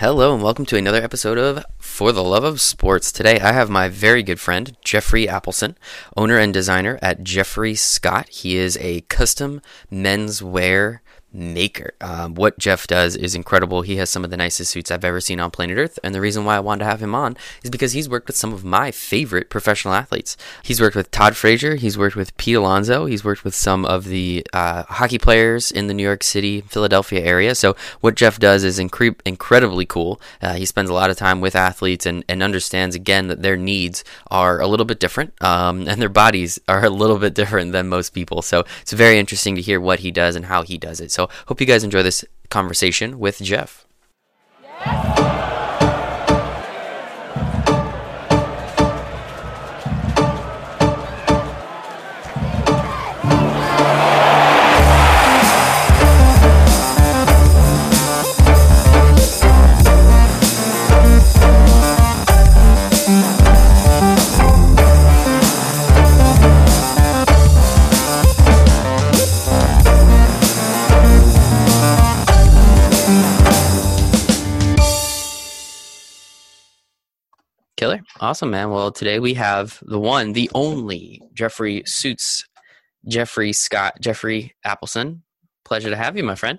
Hello and welcome to another episode of For the Love of Sports. Today I have my very good friend Jeffrey Appelson, owner and designer at Jeffrey Scott. He is a custom menswear maker. Um, what Jeff does is incredible. He has some of the nicest suits I've ever seen on planet Earth, and the reason why I wanted to have him on is because he's worked with some of my favorite professional athletes. He's worked with Todd Frazier, he's worked with Pete Alonso, he's worked with some of the uh, hockey players in the New York City, Philadelphia area. So what Jeff does is incre- incredibly cool. Uh, he spends a lot of time with athletes and, and understands again that their needs are a little bit different, um, and their bodies are a little bit different than most people. So it's very interesting to hear what he does and how he does it. So so, hope you guys enjoy this conversation with Jeff. Yes. Awesome, man. Well, today we have the one, the only Jeffrey Suits, Jeffrey Scott, Jeffrey Appelson. Pleasure to have you, my friend.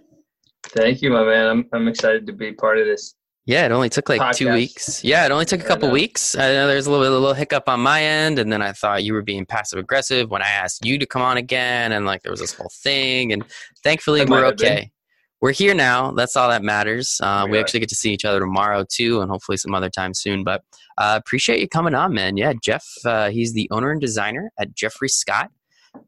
Thank you, my man. I'm, I'm excited to be part of this. Yeah, it only took like podcast. two weeks. Yeah, it only took a couple I weeks. I know there's a little, a little hiccup on my end, and then I thought you were being passive aggressive when I asked you to come on again, and like there was this whole thing, and thankfully we're okay we're here now. That's all that matters. Uh, we, we actually get to see each other tomorrow too, and hopefully some other time soon. But uh, appreciate you coming on, man. Yeah, Jeff. Uh, he's the owner and designer at Jeffrey Scott.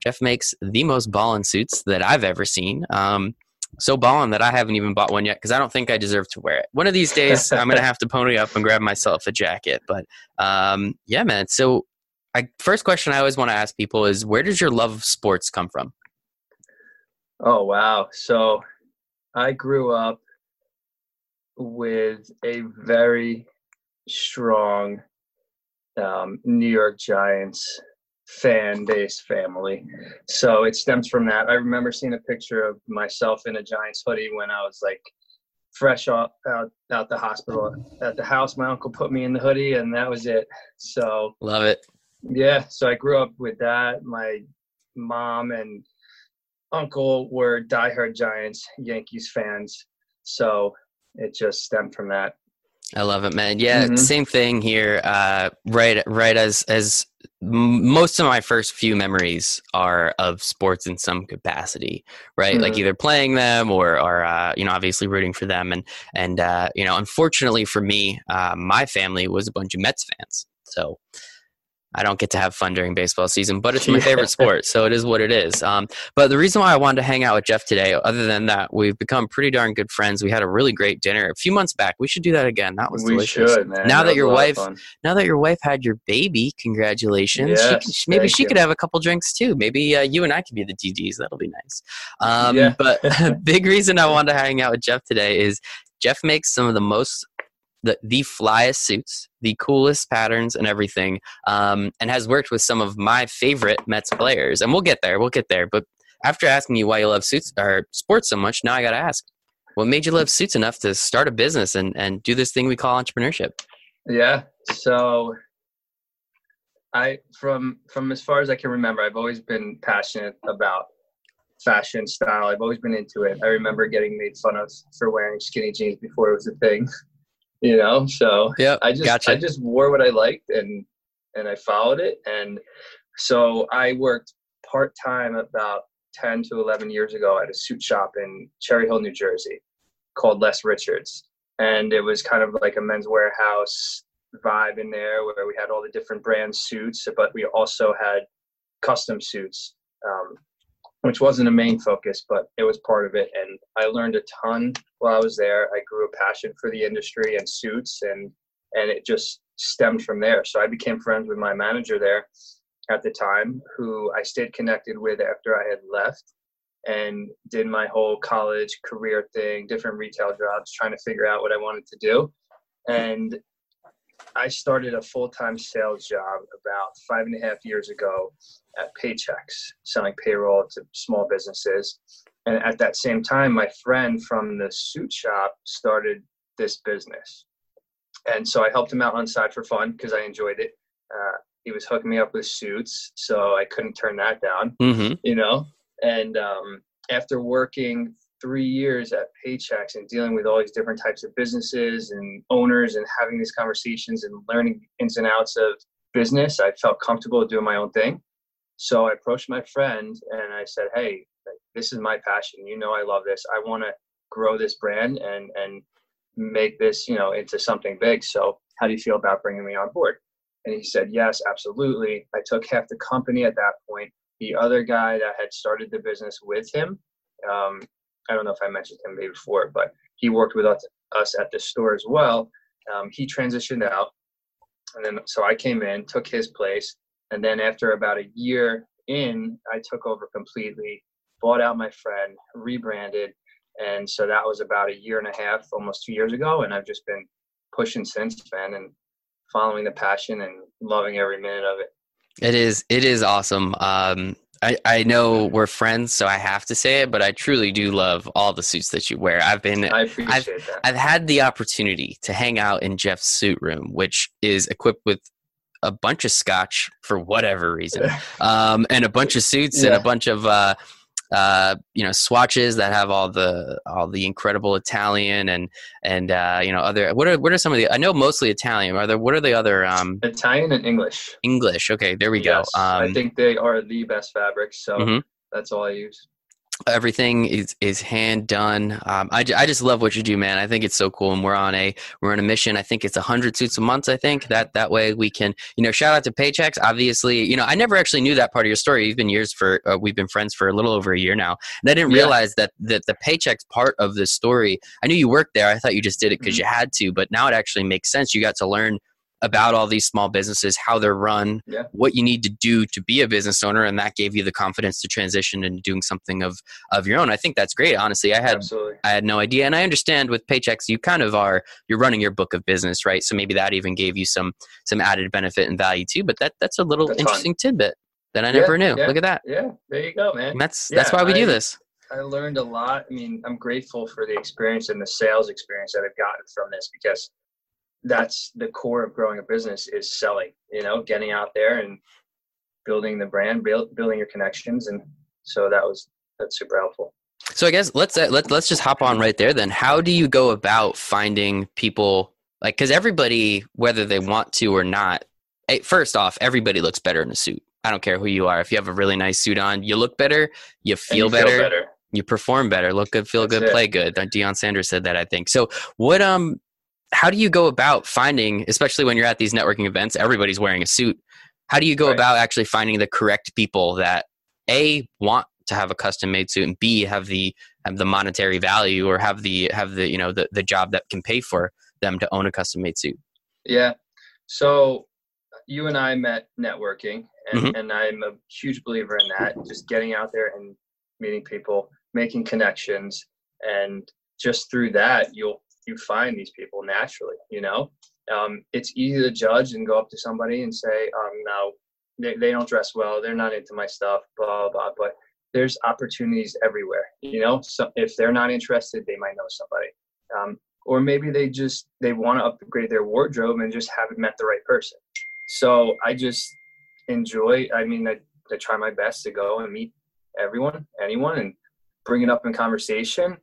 Jeff makes the most ballin' suits that I've ever seen. Um, so ballin' that I haven't even bought one yet because I don't think I deserve to wear it. One of these days, I'm gonna have to pony up and grab myself a jacket. But um, yeah, man. So, I, first question I always want to ask people is, where does your love of sports come from? Oh wow! So I grew up with a very strong um, New York Giants fan base family. So it stems from that. I remember seeing a picture of myself in a Giants hoodie when I was like fresh off out, out the hospital at the house. My uncle put me in the hoodie and that was it. So love it. Yeah. So I grew up with that. My mom and uncle were diehard Giants, Yankees fans. So it just stemmed from that. I love it, man. Yeah, mm-hmm. same thing here. Uh, right, right. As as most of my first few memories are of sports in some capacity, right? Mm-hmm. Like either playing them or, or uh, you know, obviously rooting for them. And and uh, you know, unfortunately for me, uh, my family was a bunch of Mets fans. So I don't get to have fun during baseball season, but it's my favorite sport, so it is what it is. Um, but the reason why I wanted to hang out with Jeff today, other than that, we've become pretty darn good friends. We had a really great dinner a few months back. We should do that again. That was we delicious. Should, man. Now that, that your wife, now that your wife had your baby, congratulations. Yes, she, maybe she you. could have a couple drinks too. Maybe uh, you and I could be the DDs. That'll be nice. Um, yeah. but big reason I wanted to hang out with Jeff today is Jeff makes some of the most the the flyest suits, the coolest patterns and everything, um, and has worked with some of my favorite Mets players. And we'll get there. We'll get there. But after asking you why you love suits or sports so much, now I got to ask, what made you love suits enough to start a business and and do this thing we call entrepreneurship? Yeah. So I from from as far as I can remember, I've always been passionate about fashion style. I've always been into it. I remember getting made fun of for wearing skinny jeans before it was a thing you know? So yeah i just gotcha. i just wore what i liked and and i followed it. And so i worked part-time about 10 to 11 years ago at a suit shop in cherry hill new jersey called les richards. And it was kind of like a Men's Wearhouse vibe in there where we had all the different brand suits but we also had custom suits um, which wasn't a main focus, but it was part of it. And I learned a ton while I was there. I grew a passion for the industry and suits, and and it just stemmed from there. So I became friends with my manager there at the time, who I stayed connected with after I had left, and did my whole college career thing, different retail jobs, trying to figure out what I wanted to do. And I started a full time sales job about five and a half years ago at Paychex, selling payroll to small businesses. And at that same time, my friend from the suit shop started this business. And so I helped him out on side for fun because I enjoyed it. Uh, he was hooking me up with suits, so I couldn't turn that down, Mm-hmm. you know. And um, after working three years at Paychex and dealing with all these different types of businesses and owners and having these conversations and learning ins and outs of business, I felt comfortable doing my own thing. So I approached my friend and I said, "Hey, this is my passion. You know, I love this. I want to grow this brand and and make this, you know, into something big. So how do you feel about bringing me on board?" And he said, "Yes, absolutely." I took half the company at that point. The other guy that had started the business with him, um, I don't know if I mentioned him maybe before, but he worked with us, us at the store as well. Um, he transitioned out, and then so I came in, took his place, and then after about a year in, I took over completely, bought out my friend, rebranded, and so that was about a year and a half, almost two years ago, and I've just been pushing since then and following the passion and loving every minute of it. It is. It is awesome. Um, I, I know we're friends, so I have to say it, but I truly do love all the suits that you wear. I've been I appreciate that. I've had the opportunity to hang out in Jeff's suit room, which is equipped with a bunch of scotch for whatever reason, um, and a bunch of suits and a bunch of uh, uh, you know swatches that have all the all the incredible Italian and and uh, you know other what are what are some of the I know mostly Italian. Are there what are the other um, Italian and English. English? Okay, there we Yes, go. Um, I think they are the best fabrics, so Mhm. that's all I use. Everything is is hand done. Um, I, I just love what you do man. I think it's so cool and we're on a we're on a mission. I think it's 100 suits a month i think that that way we can you know shout out to Paychex obviously you know i never actually knew that part of your story. You've been years for uh, we've been friends for a little over a year now and i didn't Yeah. realize that that the Paychex part of the story i knew you worked there. I thought you just did it because Mhm. you had to but now it actually makes sense. You got to learn about all these small businesses how they're run Yeah. what you need to do to be a business owner and that gave you the confidence to transition into doing something of of your own i think that's great honestly i had Absolutely. i had no idea and i understand with Paychex you kind of are you're running your book of business right so maybe that even gave you some some added benefit and value too but that that's a little ton. interesting tidbit that i Yeah, never knew yeah. look at that Yeah, there you go, man. And that's that's why we do this I learned a lot. I mean, I'm grateful for the experience and the sales experience that I've gotten from this because that's the core of growing a business is selling, you know, getting out there and building the brand, build, building your connections. And so that was, that's super helpful. So I guess let's uh, let let's just hop on right there. Then, how do you go about finding people like? Because everybody, whether they want to or not, eh, first off, everybody looks better in a suit. I don't care who you are. If you have a really nice suit on, you look better, you feel, you better, you perform better, look good, feel That's good, it. play good. Deion Sanders said that, I think. So, what um, how do you go about finding, especially when you're at these networking events, everybody's wearing a suit. How do you go Right. about actually finding the correct people that a want to have a custom made suit and b have the have the monetary value or have the have the you know the, the job that can pay for them to own a custom made suit Yeah. So you and I met networking, and, Mhm. and I'm a huge believer in that. Just getting out there and meeting people, making connections, and just through that, you'll you find these people naturally. You know, um, it's easy to judge and go up to somebody and say, um, "No, they, they don't dress well. They're not into my stuff." Blah blah. blah. But there's opportunities everywhere. You know, so if they're not interested, they might know somebody. Um, or maybe they just they want to upgrade their wardrobe and just haven't met the right person so i just enjoy i mean I, I try my best to go and meet everyone anyone and bring it up in conversation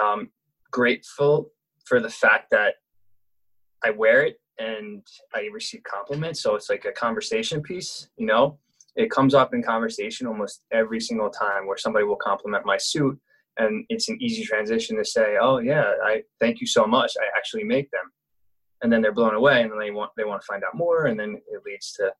um, grateful for the fact that i wear it and i receive compliments. So it's like a conversation piece you know? It comes up in conversation almost every single time where somebody will compliment my suit and it's an easy transition to say oh yeah i thank you so much. I actually make them. And then they're blown away and then they want they want to find out more and then it leads to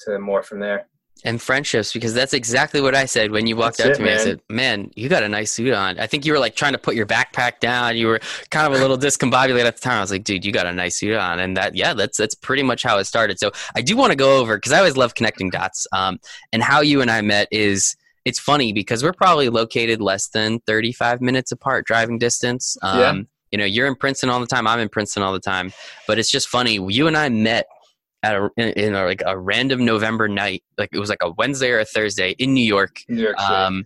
to more from there and friendships because that's exactly what i said when you walked That's out it, to me. I said man you got a nice suit on. I think you were like trying to put your backpack down. You were kind of a little discombobulated at the time. I was like dude you got a nice suit on. And that yeah that's that's pretty much how it started. So i do want to go over because i always love connecting dots um, and how you and i met is it's funny because we're probably located less than 35 minutes apart driving distance. Um, Yeah. you know you're in princeton all the time i'm in princeton all the time but it's just funny. You and i met at a in, in a, like a random november night like it was like a wednesday or a thursday in new york new york um,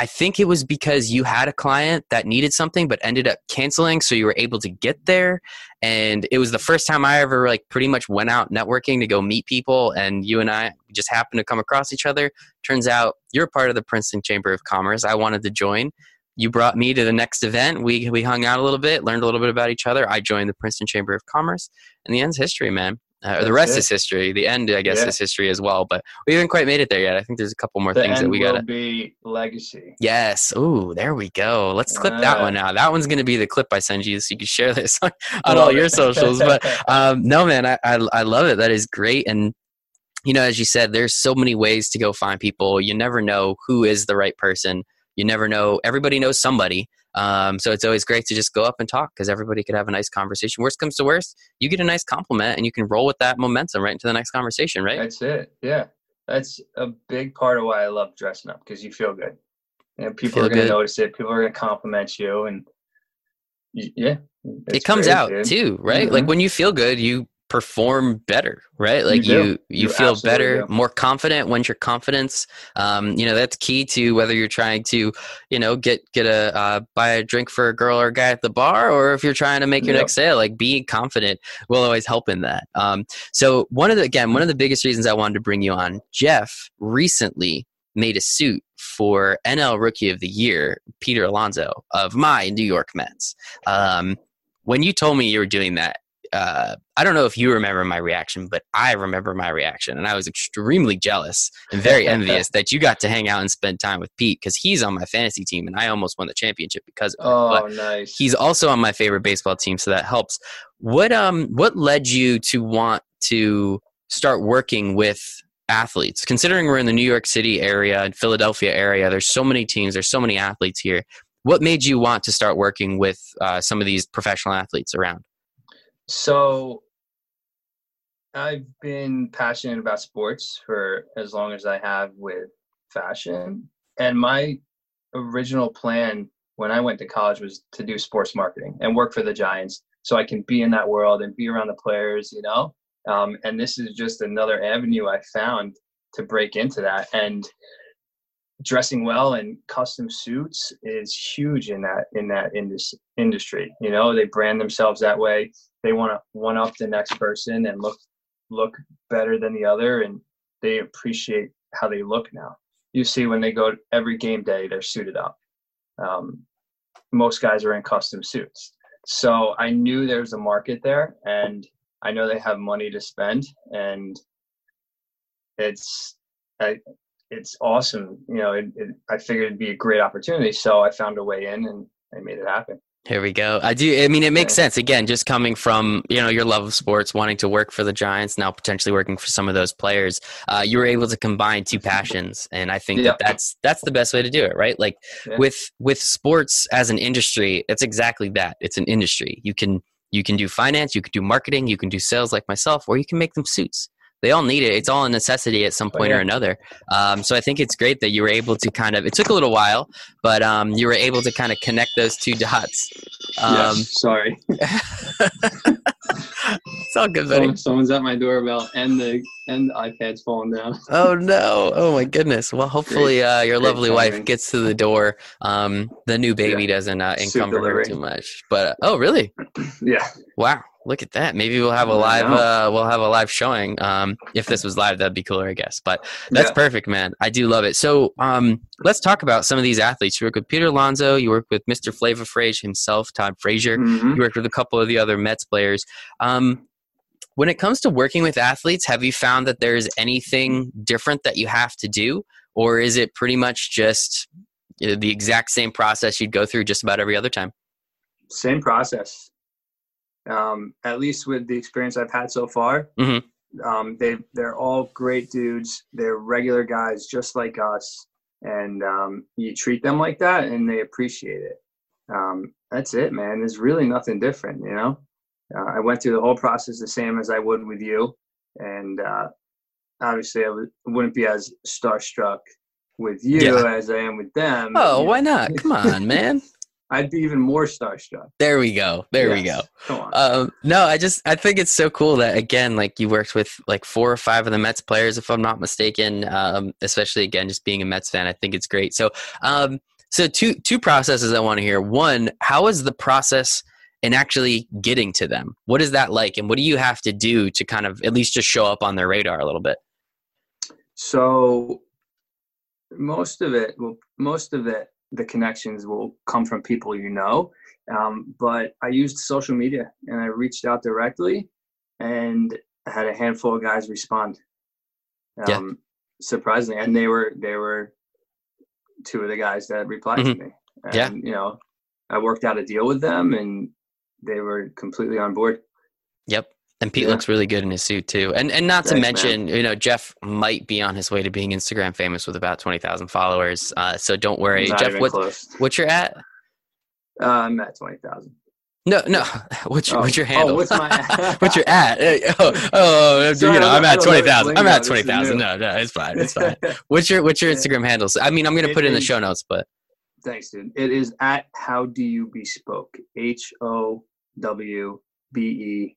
I think it was because you had a client that needed something but ended up canceling, so you were able to get there. And it was the first time I ever like pretty much went out networking to go meet people. And you and I just happened to come across each other. Turns out you're part of the Princeton Chamber of Commerce. I wanted to join. You brought me to the next event. We we hung out a little bit, learned a little bit about each other. I joined the Princeton Chamber of Commerce, and the end's history, man. Uh, the rest it. is history. The end, I guess, yeah. is history as well. But we haven't quite made it there yet. I think there's a couple more the things that we got to be legacy. Yes. Ooh, there we go. Let's clip uh, that one out. That one's going to be the clip I send you, so you can share this on, on all your socials. but um, no, man, I, I I love it. That is great. And you know, as you said, there's so many ways to go find people. You never know who is the right person. You never know. Everybody knows somebody. Um, so it's always great to just go up and talk because everybody could have a nice conversation. Worst comes to worst, you get a nice compliment and you can roll with that momentum right into the next conversation, right? That's it. Yeah. That's a big part of why I love dressing up because you feel good. And people feel are going to notice it. People are going to compliment you. And yeah. It comes out dude. too, right? Mm-hmm. Like when you feel good, you perform better right like you you, you, feel better do. more confident Once your confidence um, you know that's key to whether you're trying to you know get get a uh, buy a drink for a girl or a guy at the bar or if you're trying to make your yep. next sale like being confident will always help in that um, so one of the again one of the biggest reasons i wanted to bring you on jeff recently made a suit for nl rookie of the year peter alonso of my new york mets um, when you told me you were doing that uh, I don't know if you remember my reaction, but I remember my reaction, and I was extremely jealous and very envious that you got to hang out and spend time with Pete because he's on my fantasy team, and I almost won the championship because of oh, it. But nice. He's also on my favorite baseball team, so that helps. What um what led you to want to start working with athletes? Considering we're in the New York City area and Philadelphia area, there's so many teams, there's so many athletes here. What made you want to start working with uh, some of these professional athletes around? So I've been passionate about sports for as long as I have with fashion. And my original plan when I went to college was to do sports marketing and work for the Giants so I can be in that world and be around the players, you know? Um, and this is just another avenue I found to break into that. And dressing well in custom suits is huge in that in that indus- industry. You know, they brand themselves that way they want to one up the next person and look look better than the other and they appreciate how they look now. You see when they go every game day they're suited up. Um, most guys are in custom suits. So i knew there was a market there and i know they have money to spend and it's I, it's awesome. You know it, it, i figured it'd be a great opportunity so i found a way in and i made it happen here we go. I do. I mean, it makes sense. Again, just coming from you know your love of sports, wanting to work for the Giants, now potentially working for some of those players, uh, you were able to combine two passions, and I think that that's that's the best way to do it, right? Like yeah. with with sports as an industry, it's exactly that. It's an industry. You can you can do finance, you can do marketing, you can do sales like myself, or you can make them suits they all need it. It's all a necessity at some oh, point oh, yeah. or another. Um, so I think it's great that you were able to kind of. It took a little while, but um, you were able to kind of connect those two dots. Um, yes, sorry. it's all good, buddy. someone's at my doorbell, and the and the iPad's falling down. oh no! Oh my goodness! Well, hopefully uh, your Great lovely timing. wife gets to the door. Um, the new baby yeah. doesn't uh, encumber her too much. But uh, oh, really? yeah. Wow. Look at that. Maybe we'll have a live. Uh, we'll have a live showing. Um, if this was live, that'd be cooler, I guess. But that's yeah. perfect, man. I do love it. So, um, let's talk about some of these athletes. You work with Peter Alonso. You work with Mr. Flavor Frazier himself, Todd Frazier. Mm-hmm. You worked with a couple of the other Mets players. Um, when it comes to working with athletes, have you found that there's anything different that you have to do, or is it pretty much just you know, the exact same process you'd go through just about every other time? Same process um, at least with the experience I've had so far. Mm-hmm. Um, they they're all great dudes. They're regular guys just like us, and um, you treat them like that, and they appreciate it. Um, that's it, man. There's really nothing different, you know. Uh, I went through the whole process the same as I would with you, and uh, obviously I w- wouldn't be as starstruck with you yeah. as I am with them. Oh, why not? Come on, man. I'd be even more starstruck. There we go. There yes. we go. Come on. Um, no, I just I think it's so cool that again, like you worked with like four or five of the Mets players, if I'm not mistaken. Um, especially again, just being a Mets fan, I think it's great. So, um, so two two processes I want to hear. One, how is the process in actually getting to them? What is that like, and what do you have to do to kind of at least just show up on their radar a little bit? So, most of it, well, most of it the connections will come from people you know. Um, but I used social media and I reached out directly and I had a handful of guys respond. Um, yeah. surprisingly. And they were, they were two of the guys that replied mm-hmm. to me. And, yeah. you know, I worked out a deal with them and they were completely on board. Yep. And Pete yeah. looks really good in his suit too. And and not Thanks, to mention, man. you know, Jeff might be on his way to being Instagram famous with about twenty thousand followers. Uh, so don't worry, Jeff. What close. what's your at? Uh, I'm at twenty thousand. No, no. What's your, oh. what's your handle? Oh, what's my what's your at? Oh, oh Sorry, you know, I'm at twenty thousand. I'm at twenty thousand. No, no, it's fine. It's fine. what's your what's your Instagram handle? I mean, I'm gonna put it in the show notes, but thanks, dude. It is at how do you bespoke? H O W B E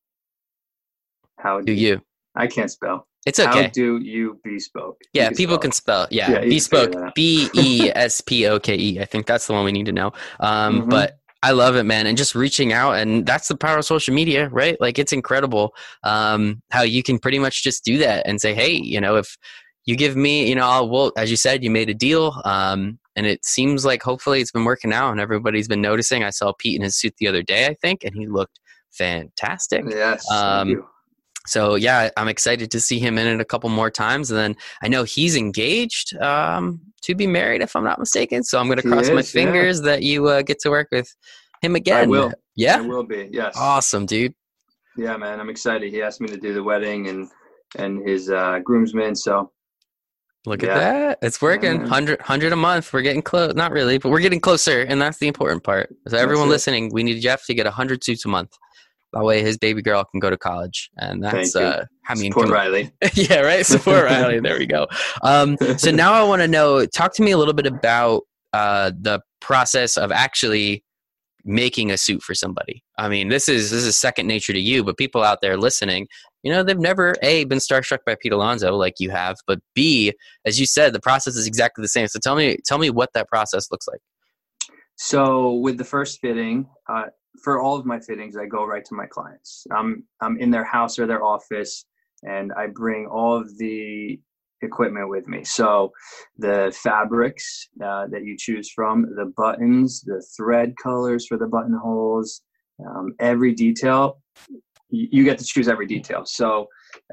how do you? I can't spell. It's okay. How do you bespoke? Yeah, can people spell. can spell. Yeah, yeah bespoke. B E S P O K E. I think that's the one we need to know. Um, mm-hmm. But I love it, man. And just reaching out, and that's the power of social media, right? Like it's incredible um, how you can pretty much just do that and say, hey, you know, if you give me, you know, I'll, well, as you said, you made a deal, um, and it seems like hopefully it's been working out, and everybody's been noticing. I saw Pete in his suit the other day, I think, and he looked fantastic. Yes, um, thank you so yeah, I'm excited to see him in it a couple more times. And then I know he's engaged um, to be married, if I'm not mistaken. So I'm going to cross is, my fingers yeah. that you uh, get to work with him again. I will. Yeah, I will be. Yes. Awesome, dude. Yeah, man, I'm excited. He asked me to do the wedding and and his uh, groomsmen. So Look yeah. at that. It's working. 100, 100 a month. We're getting close. Not really, but we're getting closer. And that's the important part. So, everyone listening, we need Jeff to get 100 suits a month. That way, his baby girl can go to college, and that's uh, I mean, support Riley. yeah, right. Support Riley. There we go. Um, so now I want to know. Talk to me a little bit about uh, the process of actually making a suit for somebody. I mean, this is this is second nature to you, but people out there listening, you know, they've never a been starstruck by Pete Alonso like you have, but b, as you said, the process is exactly the same. So tell me, tell me what that process looks like. So with the first fitting, uh, for all of my fittings, I go right to my clients. I'm I'm in their house or their office, and I bring all of the equipment with me. So the fabrics uh, that you choose from, the buttons, the thread colors for the buttonholes, um, every detail, you, you, get to choose every detail. So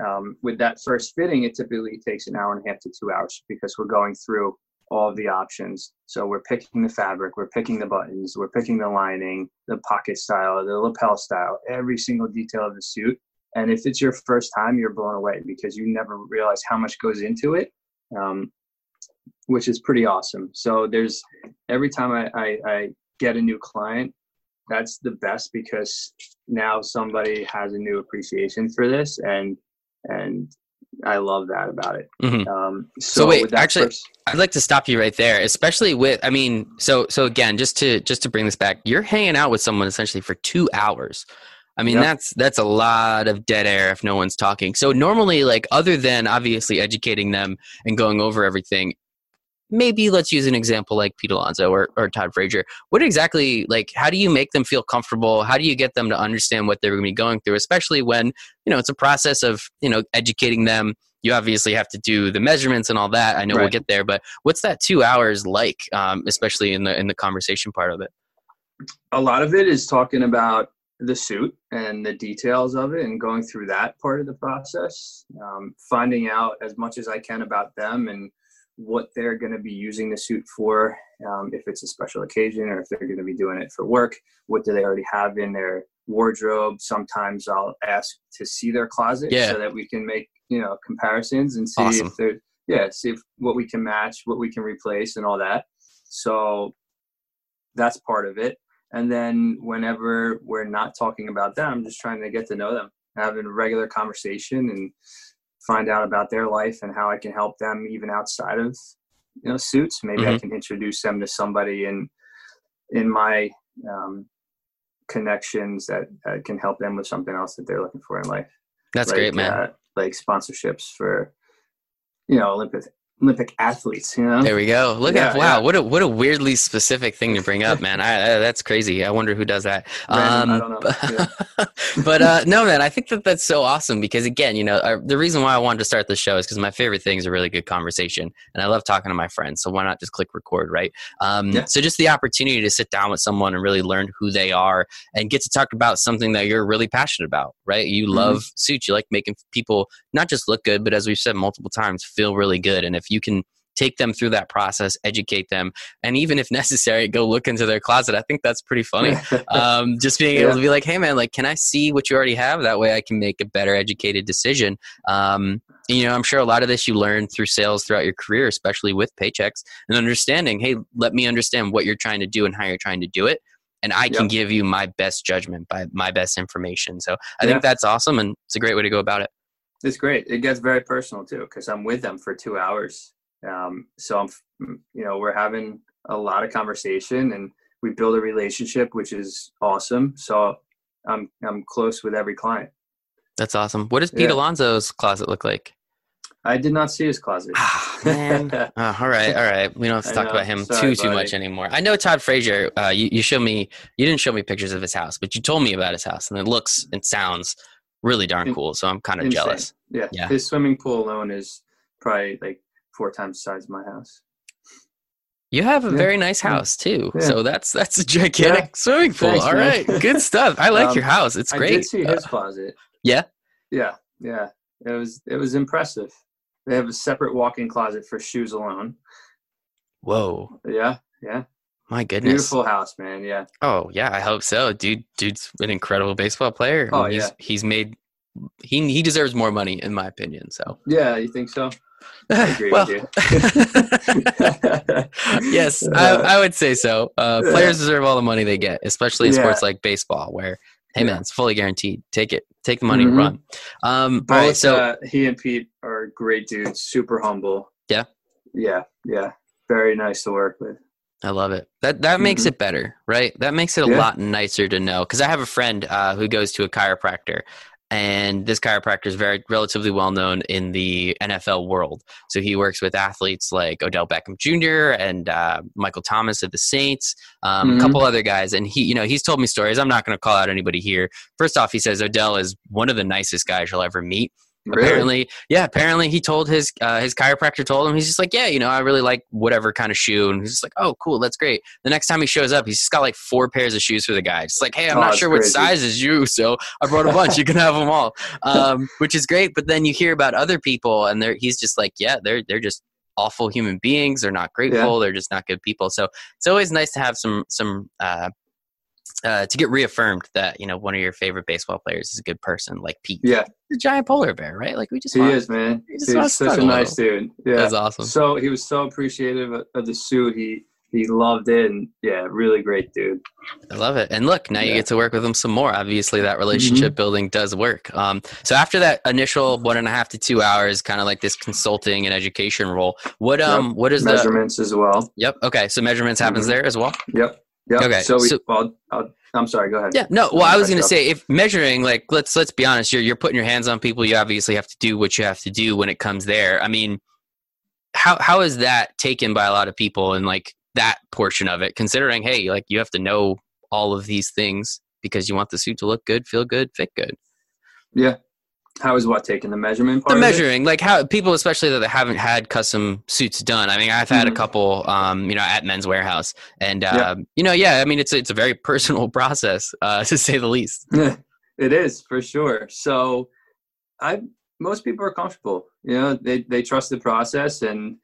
um, with that first fitting, it typically takes an hour and a half to two hours because we're going through all of the options. So we're picking the fabric, we're picking the buttons, we're picking the lining, the pocket style, the lapel style, every single detail of the suit. And if it's your first time, you're blown away because you never realize how much goes into it, um, which is pretty awesome. So there's every time I, I, I get a new client, that's the best because now somebody has a new appreciation for this and and I love that about it. Mm-hmm. Um, so, so, wait, actually, first... I'd like to stop you right there, especially with. I mean, so so again, just to just to bring this back, you're hanging out with someone essentially for two hours. I mean, yep. that's that's a lot of dead air if no one's talking. So normally, like other than obviously educating them and going over everything, maybe let's use an example like Pete Alonso or, or Todd Frazier. What exactly, like, how do you make them feel comfortable? How do you get them to understand what they're going to be going through, especially when, you know, it's a process of, you know, educating them. You obviously have to do the measurements and all that. I know right. we'll get there, but what's that two hours like, um, especially in the in the conversation part of it? A lot of it is talking about the suit and the details of it and going through that part of the process um, finding out as much as i can about them and what they're going to be using the suit for, um, if it's a special occasion or if they're going to be doing it for work. What do they already have in their wardrobe? Sometimes I'll ask to see their closet yeah. so that we can make you know comparisons and see awesome. if they're yeah see if what we can match, what we can replace, and all that. So that's part of it. And then whenever we're not talking about them, I'm just trying to get to know them, having a regular conversation and find out about their life and how I can help them even outside of you know suits. Maybe mm-hmm. I can introduce them to somebody in in my um, connections that, that can help them with something else that they're looking for in life. That's like, great, man. Uh, like sponsorships for, you know, Olympic Olympic athletes. You know, there we go. Look Yeah, at wow, yeah. what a what a weirdly specific thing to bring up, man. I, I, that's crazy. I wonder who does that. Random, I Um, don't know. but, but, uh, no, man, I think that that's so awesome because again, you know, uh, the reason why I wanted to start the show is because my favorite thing is a really good conversation, and I love talking to my friends. So why not just click record, right? Um. So just the opportunity to sit down with someone and really learn who they are and get to talk about something that you're really passionate about, right? You Mhm. love suits. You like making people not just look good, but as we've said multiple times, feel really good. And if you can take them through that process, educate them, and even if necessary, go look into their closet. I think that's pretty funny. um, just being able Yeah. to be like, hey man, like, can I see what you already have? That way I can make a better educated decision. Um, you know, I'm sure a lot of this you learn through sales throughout your career, especially with Paychex and understanding, hey, let me understand what you're trying to do and how you're trying to do it. And I can Yep. give you my best judgment by my best information. So I Yeah. think that's awesome and it's a great way to go about it. It's great. It gets very personal too because I'm with them for two hours. Um, so I'm, you know, we're having a lot of conversation and we build a relationship, which is awesome. So I'm I'm close with every client. That's awesome. What does Pete Yeah. Alonso's closet look like? I did not see his closet. Ah, man. Oh, all right, all right. We don't have to talk know. about him Sorry, too too buddy. much anymore. I know Todd Frazier. Uh, you you show me. You didn't show me pictures of his house, but you told me about his house, and it looks and sounds really darn In- cool. So I'm kind of Insane. jealous. Yeah. Yeah. His swimming pool alone is probably like four times the size of my house. You have a Yeah. very nice house too. Yeah. So that's that's a gigantic Yeah. swimming pool. Thanks, all man. right, good stuff. I like Um, your house. It's great. I did see Uh, his closet. yeah? Yeah. Yeah. It was it was impressive. They have a separate walk-in closet for shoes alone. whoa, Yeah. Yeah. My goodness. Beautiful house, man. Yeah. Oh yeah, I hope so, dude. Dude's an incredible baseball player. Oh, he's yeah. he's made. He he deserves more money, in my opinion. So Yeah, you think so? I agree well, with you. yes, I, I would say so. Uh, players deserve all the money they get, especially in Yeah. sports like baseball, where hey man, it's fully guaranteed. Take it, take the money Mhm. and run. Um, Both, all right, so uh, he and Pete are great dudes, super humble. Yeah? Yeah, yeah. Very nice to work with. I love it. That that makes Mhm. it better, right? That makes it a Yeah. lot nicer to know. Because I have a friend uh, who goes to a chiropractor, and this chiropractor is very relatively well known in the NFL world. So he works with athletes like Odell Beckham Jr. and uh, Michael Thomas of the Saints, um, a Mhm. couple other guys. And he, you know, he's told me stories. I'm not going to call out anybody here. First off, he says Odell is one of the nicest guys you'll ever meet. Really? Apparently, yeah. Apparently, he told his uh, his chiropractor told him he's just like, yeah, you know, I really like whatever kind of shoe, and he's just like, oh, cool, that's great. The next time he shows up, he's just got like four pairs of shoes for the guy. Just like, hey, I'm Oh, not sure what size is you, so I brought a bunch. you can have them all, um, which is great. But then you hear about other people, and they're he's just like, yeah, they're they're just awful human beings. They're not grateful. They're just not good people. So it's always nice to have some some. Uh, uh, to get reaffirmed that you know one of your favorite baseball players is a good person like Pete, Yeah, the giant polar bear, right? Like we just he want- is, man. he just wants He's such a nice dude. Yeah. That's awesome. So he was so appreciative of, the suit. He he loved it, and yeah, really great dude. I love it. And look, now you Yeah. Mm-hmm. get to work with him some more. Obviously, that relationship building does work. Um, so after that initial one and a half to two hours, kind of like this consulting and education role, what um what is the Measurements as well. yep okay? So measurements happens Mhm. there as well. Yep. Yep. Okay, So we. so- well, I'll, uh, I'm sorry. Go ahead. Yeah, no. Well, I was going to say if measuring, like, let's let's be honest, you're you're putting your hands on people. You obviously have to do what you have to do when it comes there. I mean, how how is that taken by a lot of people and like that portion of it? Considering, hey, like you have to know all of these things because you want the suit to look good, feel good, fit good. Yeah. How is what taking the measurement part? the measuring like how people especially that haven't had custom suits done i mean i've had a Mhm. couple um you know at Men's Wearhouse and Yeah. um you know yeah i mean it's it's a very personal process uh to say the least it is for sure. So, I most people are comfortable. You know, they they trust the process, and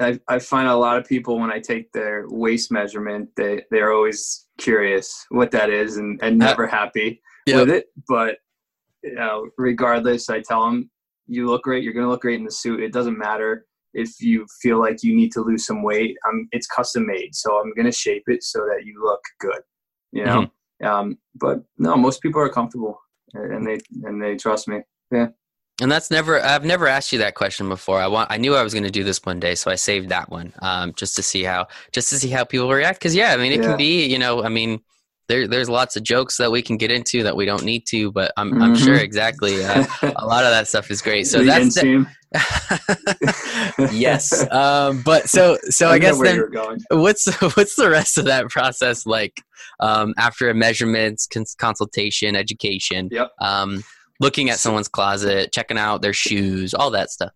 I I find a lot of people when I take their waist measurement, they they're always curious what that is and and Uh, never happy Yep. with it. But you know, regardless, I tell them you look great. You're gonna look great in the suit. It doesn't matter if you feel like you need to lose some weight. Um, it's custom made, so I'm gonna shape it so that you look good. You know. Mm-hmm. Um, but no, most people are comfortable and they and they trust me. Yeah. And that's never I've never asked you that question before. I want I knew I was going to do this one day, so I saved that one um, just to see how just to see how people react. Because yeah, I mean it Yeah. can be you know I mean there there's lots of jokes that we can get into that we don't need to, but I'm I'm sure exactly uh, a lot of that stuff is great. So The that's the, yes. Um, but so so I, know guess then going. what's what's the rest of that process like um, after measurements, cons- consultation, education, Yep. um, looking at someone's closet, checking out their shoes, all that stuff.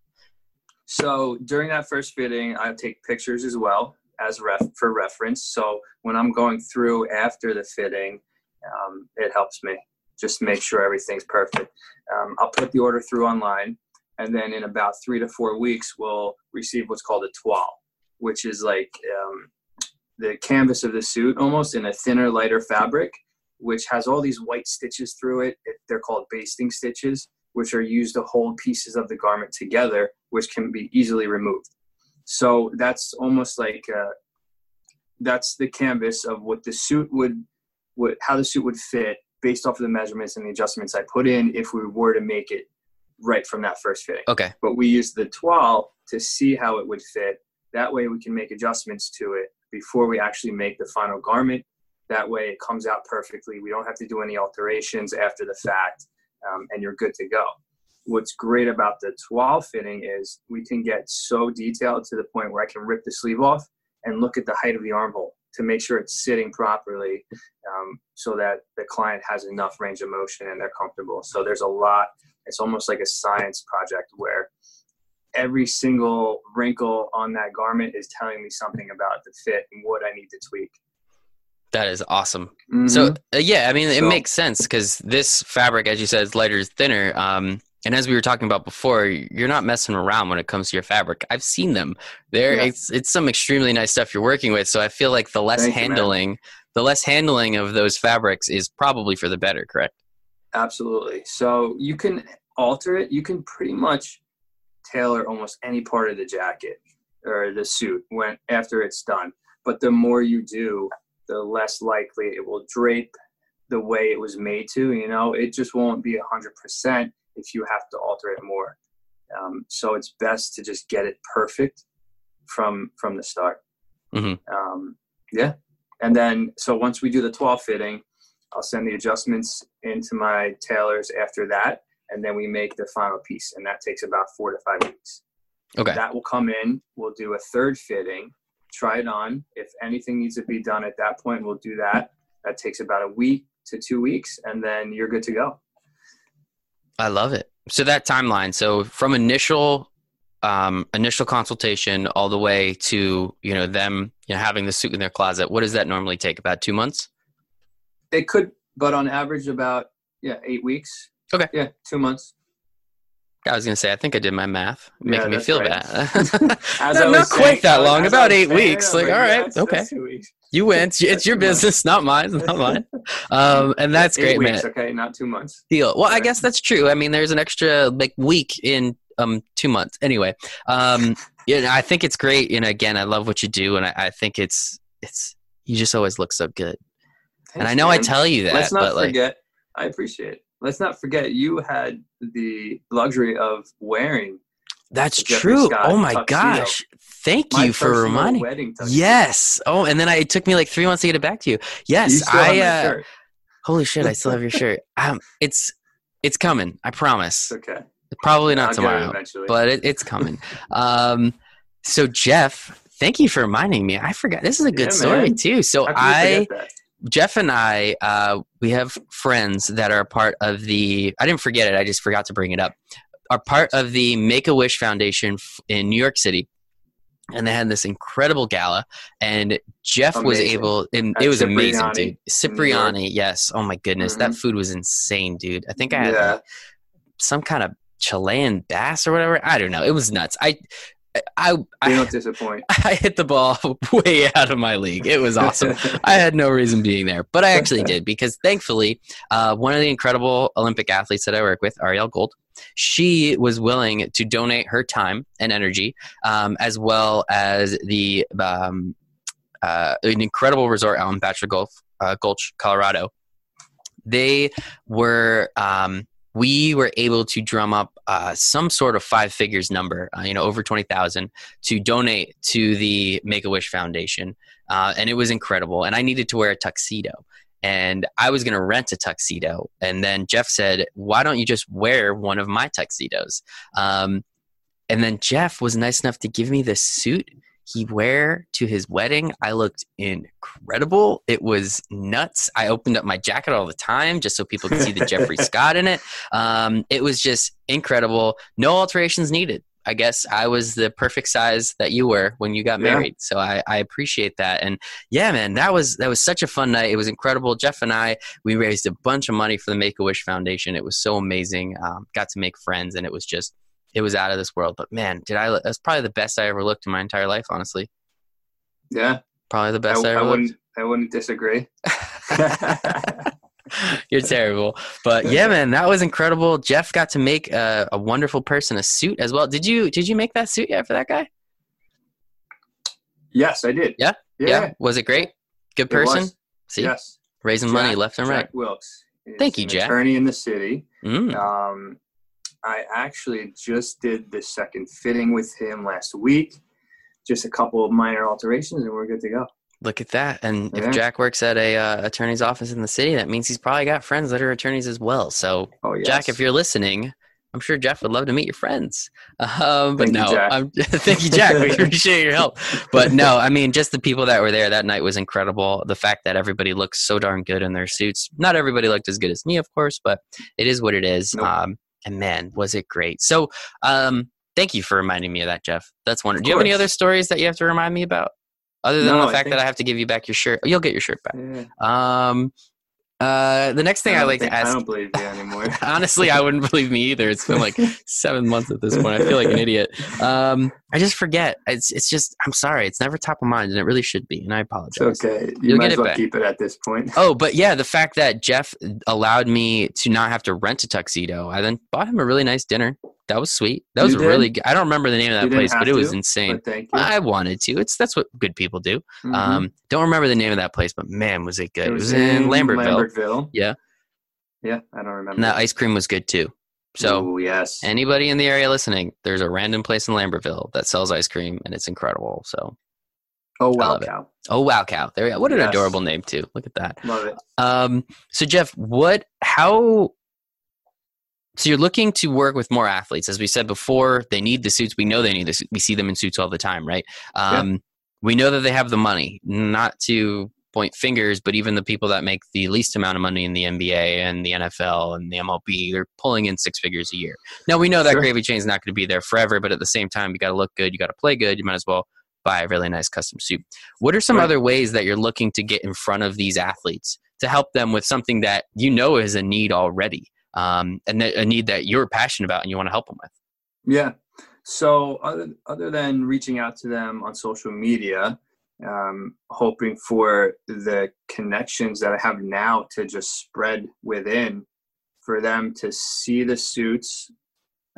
So during that first fitting, I take pictures as well as ref for reference. So when I'm going through after the fitting, um, it helps me just make sure everything's perfect. Um, I'll put the order through online, and then in about three to four weeks, we'll receive what's called a toile, which is like um, the canvas of the suit, almost in a thinner, lighter fabric, which has all these white stitches through it. it they're called basting stitches, which are used to hold pieces of the garment together, which can be easily removed. So that's almost like uh, that's the canvas of what the suit would, would how the suit would fit based off of the measurements and the adjustments I put in if we were to make it right from that first fitting. Okay. But we use the toile to see how it would fit. That way we can make adjustments to it before we actually make the final garment. That way it comes out perfectly. We don't have to do any alterations after the fact, um, and you're good to go. What's great about the toile fitting is we can get so detailed to the point where I can rip the sleeve off and look at the height of the armhole to make sure it's sitting properly um, so that the client has enough range of motion and they're comfortable. So there's a lot, it's almost like a science project where every single wrinkle on that garment is telling me something about the fit and what I need to tweak. That is awesome. Mhm. So uh, yeah, I mean, it So- makes sense because this fabric, as you said, is lighter, thinner. Um, and as we were talking about before, you're not messing around when it comes to your fabric. I've seen them. There, Yeah. it's it's some extremely nice stuff you're working with. So I feel like the less Thank you, handling, the less handling of those fabrics is probably for the better. Correct? Absolutely. So you can alter it. You can pretty much tailor almost any part of the jacket or the suit when after it's done. But the more you do, the less likely it will drape the way it was made to. You know, it just won't be a hundred percent if you have to alter it more. Um, so it's best to just get it perfect from from the start. Mhm. Um, yeah, and then so once we do the toile fitting, I'll send the adjustments into my tailors after that, and then we make the final piece, and that takes about four to five weeks. Okay. That will come in. We'll do a third fitting, try it on. If anything needs to be done at that point, we'll do that. That takes about a week to two weeks, and then you're good to go. I love it. So that timeline. So from initial um, initial consultation all the way to you know them you know having the suit in their closet. What does that normally take? About two months. It could, but on average, about yeah, eight weeks. Okay. Yeah, two months. I was gonna say I think I did my math, Yeah, making me feel right. bad. Not I not was quite saying- that long. About eight saying, weeks. Like was all yeah, right, okay. You win. It's, it's your business, not mine. Not mine. Um, and that's Eight great, weeks, man. Okay, not two months. Deal. Well, I guess that's true. I mean, there's an extra like week in um two months. Anyway, um, yeah, I think it's great. And again, I love what you do, and I, I think it's it's you just always look so good. and I Thanks, know I tell you that, Let's not but like, forget. I appreciate it. Let's not forget you had the luxury of wearing that's true. Scott Oh my tuxedo. gosh! Thank my you for reminding. tuxedo. Yes. Oh, and then I, it took me like three months to get it back to you. You Yes, have I. Uh, holy shit! I still have your shirt. Um, it's it's coming. I promise. Okay. Probably not I'll get it tomorrow, but it, it's coming. um, so Jeff, thank you for reminding me. I forgot. This is a good Yeah, story too. So I. that? Jeff and I, uh, we have friends that are part of the. I didn't forget it. I just forgot to bring it up. Are part of the Make a Wish Foundation f- in New York City, and they had this incredible gala. And Jeff was able, and At it was amazing, Cipriani dude. Cipriani, yes. Oh my goodness, that Mhm. food was insane, dude. I think I had Yeah. like, some kind of Chilean bass or whatever. I don't know. It was nuts. I, I, I, don't disappoint. I hit the ball way out of my league. It was awesome. I had no reason being there, but I actually did because thankfully, uh, one of the incredible Olympic athletes that I work with, Ariel Gold, she was willing to donate her time and energy, um, as well as the um, uh, an incredible resort out in Bachelor Gulf, uh, Gulch, Colorado. They were um, we were able to drum up uh, some sort of five figures number, uh, you know, over 20,000 to donate to the Make a Wish Foundation. Uh, and it was incredible. And I needed to wear a tuxedo. And I was going to rent a tuxedo. And then Jeff said, Why don't you just wear one of my tuxedos? Um, and then Jeff was nice enough to give me this suit he wear to his wedding. I looked incredible. It was nuts. I opened up my jacket all the time just so people could see the Jeffrey Scott in it. Um, it was just incredible. No alterations needed. I guess I was the perfect size that you were when you got married. Yeah. So I, I, appreciate that. And yeah, man, that was that was such a fun night. It was incredible. Jeff and I we raised a bunch of money for the Make a Wish Foundation. It was so amazing. Um, got to make friends, and it was just it was out of this world. But man, did I? That's probably the best I ever looked in my entire life, honestly. Yeah, probably the best I, I ever I wouldn't, looked. I wouldn't disagree. You're terrible, but yeah, man, that was incredible. Jeff got to make a, a, wonderful person a suit as well. Did you? Did you make that suit yet for that guy? Yes, I did. Yeah, yeah. yeah. Was it great? Good person. See, yes, raising Jack, money left and Jack right. Wilkes. Thank you, Jack. Attorney in the city. Mm. Um, I actually just did the second fitting with him last week. Just a couple of minor alterations, and we're good to go. Look at that! And yeah. if Jack works at a uh, attorney's office in the city, that means he's probably got friends that are attorneys as well. So, oh, yes. Jack, if you're listening, I'm sure Jeff would love to meet your friends. Um, but thank no, you, thank you, Jack. We appreciate your help. But no, I mean, just the people that were there that night was incredible. The fact that everybody looked so darn good in their suits. Not everybody looked as good as me, of course, but it is what it is. Nope. Um, and man, was it great. So, um, thank you for reminding me of that, Jeff. That's wonderful. Do you have any other stories that you have to remind me about? Other than no, the fact that I have to give you back your shirt. You'll get your shirt back. Yeah. Um, uh, the next thing I, I like think, to ask. I don't believe you anymore. honestly, I wouldn't believe me either. It's been like seven months at this point. I feel like an idiot. Um, I just forget. It's it's just. I'm sorry. It's never top of mind, and it really should be. And I apologize. It's okay. You You'll might as well keep it at this point. Oh, but yeah, the fact that Jeff allowed me to not have to rent a tuxedo, I then bought him a really nice dinner. That was sweet. That was really good. I don't remember the name of that place, but it was insane. I wanted to. It's that's what good people do. Mm-hmm. Um, don't remember the name of that place, but man, was it good. It was, it was in, in Lambertville. Lambertville. Yeah. Yeah, I don't remember. And that ice cream was good too. So Ooh, yes, anybody in the area listening, there's a random place in Lambertville that sells ice cream, and it's incredible. So, oh wow, cow! Oh wow, cow! There we go. What an yes. adorable name too. Look at that. Love it. Um, so Jeff, what? How? So you're looking to work with more athletes, as we said before. They need the suits. We know they need this. We see them in suits all the time, right? Um, yeah. We know that they have the money, not to point fingers, but even the people that make the least amount of money in the NBA and the NFL and the MLB, they're pulling in six figures a year. Now we know that sure. gravy is not going to be there forever, but at the same time, you got to look good, you got to play good. You might as well buy a really nice custom suit. What are some right. other ways that you're looking to get in front of these athletes to help them with something that you know is a need already, um, and a need that you're passionate about and you want to help them with? Yeah. So other other than reaching out to them on social media, um, hoping for the connections that I have now to just spread within for them to see the suits,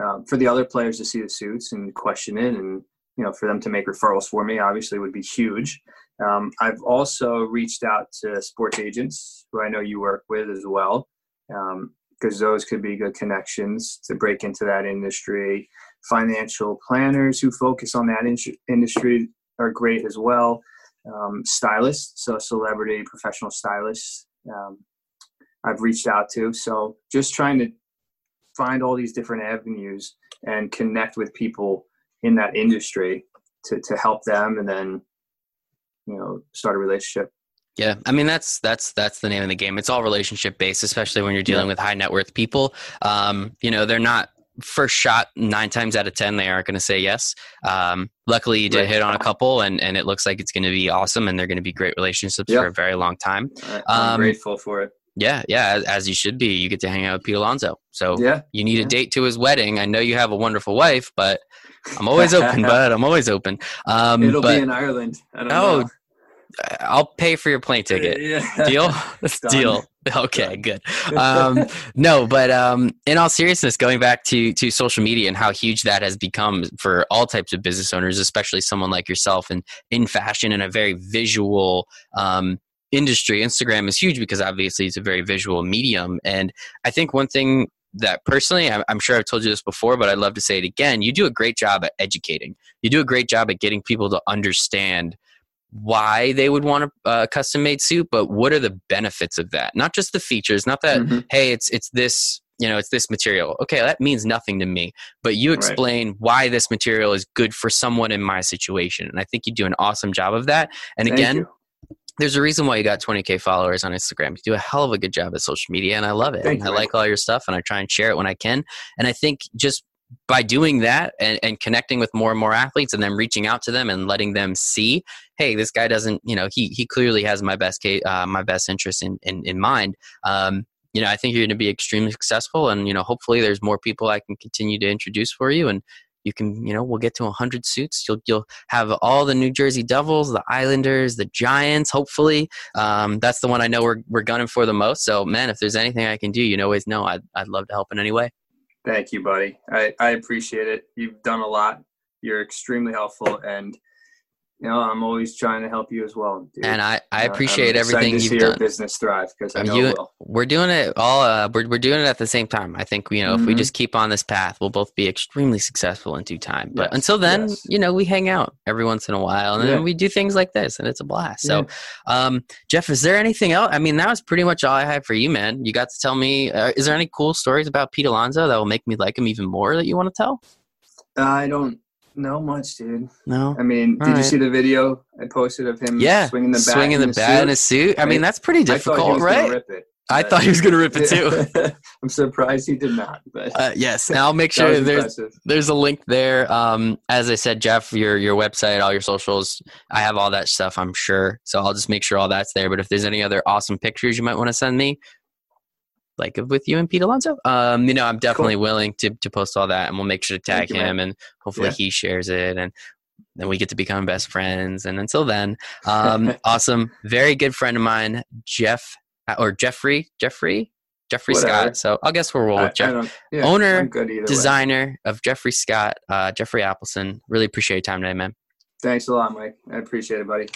uh, for the other players to see the suits and question it, and you know, for them to make referrals for me, obviously would be huge. Um, I've also reached out to sports agents who I know you work with as well, because those could be good connections to break into that industry. Financial planners who focus on that in- industry are great as well. Um, stylists, so celebrity, professional stylists, um, I've reached out to. So just trying to find all these different avenues and connect with people in that industry to, to help them and then, you know, start a relationship. Yeah, I mean that's that's that's the name of the game. It's all relationship based, especially when you're dealing yeah. with high net worth people. Um, you know, they're not first shot nine times out of ten they aren't going to say yes um, luckily you did right. hit on a couple and, and it looks like it's going to be awesome and they're going to be great relationships yep. for a very long time i'm um, grateful for it yeah yeah as, as, you should be you get to hang out with pete alonso so yeah you need yeah. a date to his wedding i know you have a wonderful wife but i'm always open bud i'm always open um, it'll but, be in ireland oh know. I'll pay for your plane ticket. Yeah. Deal? Deal. Okay, good. Um, no, but um, in all seriousness, going back to to social media and how huge that has become for all types of business owners, especially someone like yourself, and in fashion and a very visual um, industry, Instagram is huge because obviously it's a very visual medium. And I think one thing that personally, I'm, I'm sure I've told you this before, but I'd love to say it again. You do a great job at educating. You do a great job at getting people to understand why they would want a uh, custom made suit, but what are the benefits of that? Not just the features, not that mm-hmm. hey, it's it's this you know it's this material. Okay, that means nothing to me, but you explain right. why this material is good for someone in my situation, and I think you do an awesome job of that. And Thank again. You. There's a reason why you got 20k followers on Instagram. You do a hell of a good job at social media, and I love it. I like all your stuff, and I try and share it when I can. And I think just by doing that and, and connecting with more and more athletes and then reaching out to them and letting them see hey this guy doesn't you know he he clearly has my best case uh, my best interest in in, in mind. Um, you know i think you're going to be extremely successful and you know hopefully there's more people i can continue to introduce for you and you can you know we'll get to 100 suits. You'll you'll have all the new jersey devils the islanders the giants hopefully. Um, that's the one i know we're, we're gunning for the most. So man if there's anything i can do you know always know. I'd, I'd love to help in any way Thank you, buddy. I, I appreciate it. You've done a lot. You're extremely helpful, and you know I'm always trying to help you as well. Dude. And I, I appreciate uh, everything you've done. business thrive because I know you, We're doing it all. Uh, we're we're doing it at the same time. I think you know mm-hmm. if we mm-hmm. just keep on this path, we'll both be extremely successful in due time. But yes, until then, yes. you know, we hang out every once in a while, and yeah. then we do things like this, and it's a blast. So, yeah. um, Jeff, is there anything else? I mean, that was pretty much all I had for you, man. You got to tell me. Uh, is there any cool stories about Pete Alonso that will make me like him even more that you want to tell? I don't no much, dude. No. I mean, All did right. you see the video I posted of him yeah, swinging the bat swinging the in bat in a suit? I mean, that's pretty difficult, right? I thought he was going to rip it too. I'm surprised he did not. But uh, yes, now I'll make sure there's impressive. there's a link there. Um, as I said, Jeff, your your website, all your socials, I have all that stuff. I'm sure, so I'll just make sure all that's there. But if there's any other awesome pictures you might want to send me, like with you and Pete Alonso. Um, you know, I'm definitely cool. willing to to post all that, and we'll make sure to tag him, man. and hopefully yeah. he shares it, and then we get to become best friends. And until then, um, awesome, very good friend of mine, Jeff or Jeffrey, Jeffrey, Jeffrey Whatever. Scott. So I guess we'll roll with Jeff, yeah, owner, designer way. of Jeffrey Scott, uh, Jeffrey Appelson. Really appreciate your time today, man. Thanks a lot, Mike. I appreciate it, buddy.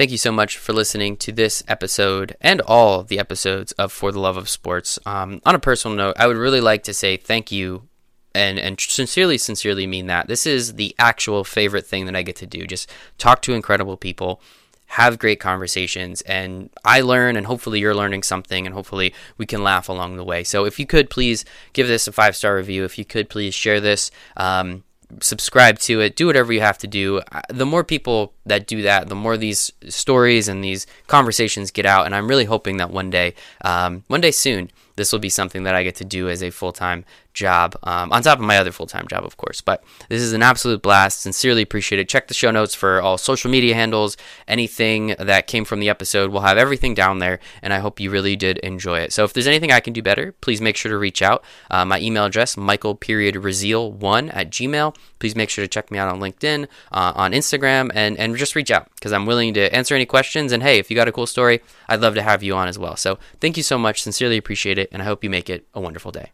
Thank you so much for listening to this episode and all the episodes of For the Love of Sports. Um, on a personal note, I would really like to say thank you and and sincerely, sincerely mean that. This is the actual favorite thing that I get to do. Just talk to incredible people, have great conversations, and I learn, and hopefully you're learning something, and hopefully we can laugh along the way. So if you could please give this a five star review, if you could please share this. Um, subscribe to it, do whatever you have to do. The more people that do that, the more these stories and these conversations get out. And I'm really hoping that one day, um, one day soon, this will be something that I get to do as a full time job, um, on top of my other full time job, of course. But this is an absolute blast. Sincerely appreciate it. Check the show notes for all social media handles, anything that came from the episode. We'll have everything down there, and I hope you really did enjoy it. So if there's anything I can do better, please make sure to reach out. Uh, my email address, Michael period one at Gmail. Please make sure to check me out on LinkedIn, uh, on Instagram, and, and just reach out because I'm willing to answer any questions. And hey, if you got a cool story, I'd love to have you on as well. So thank you so much. Sincerely appreciate it, and I hope you make it a wonderful day.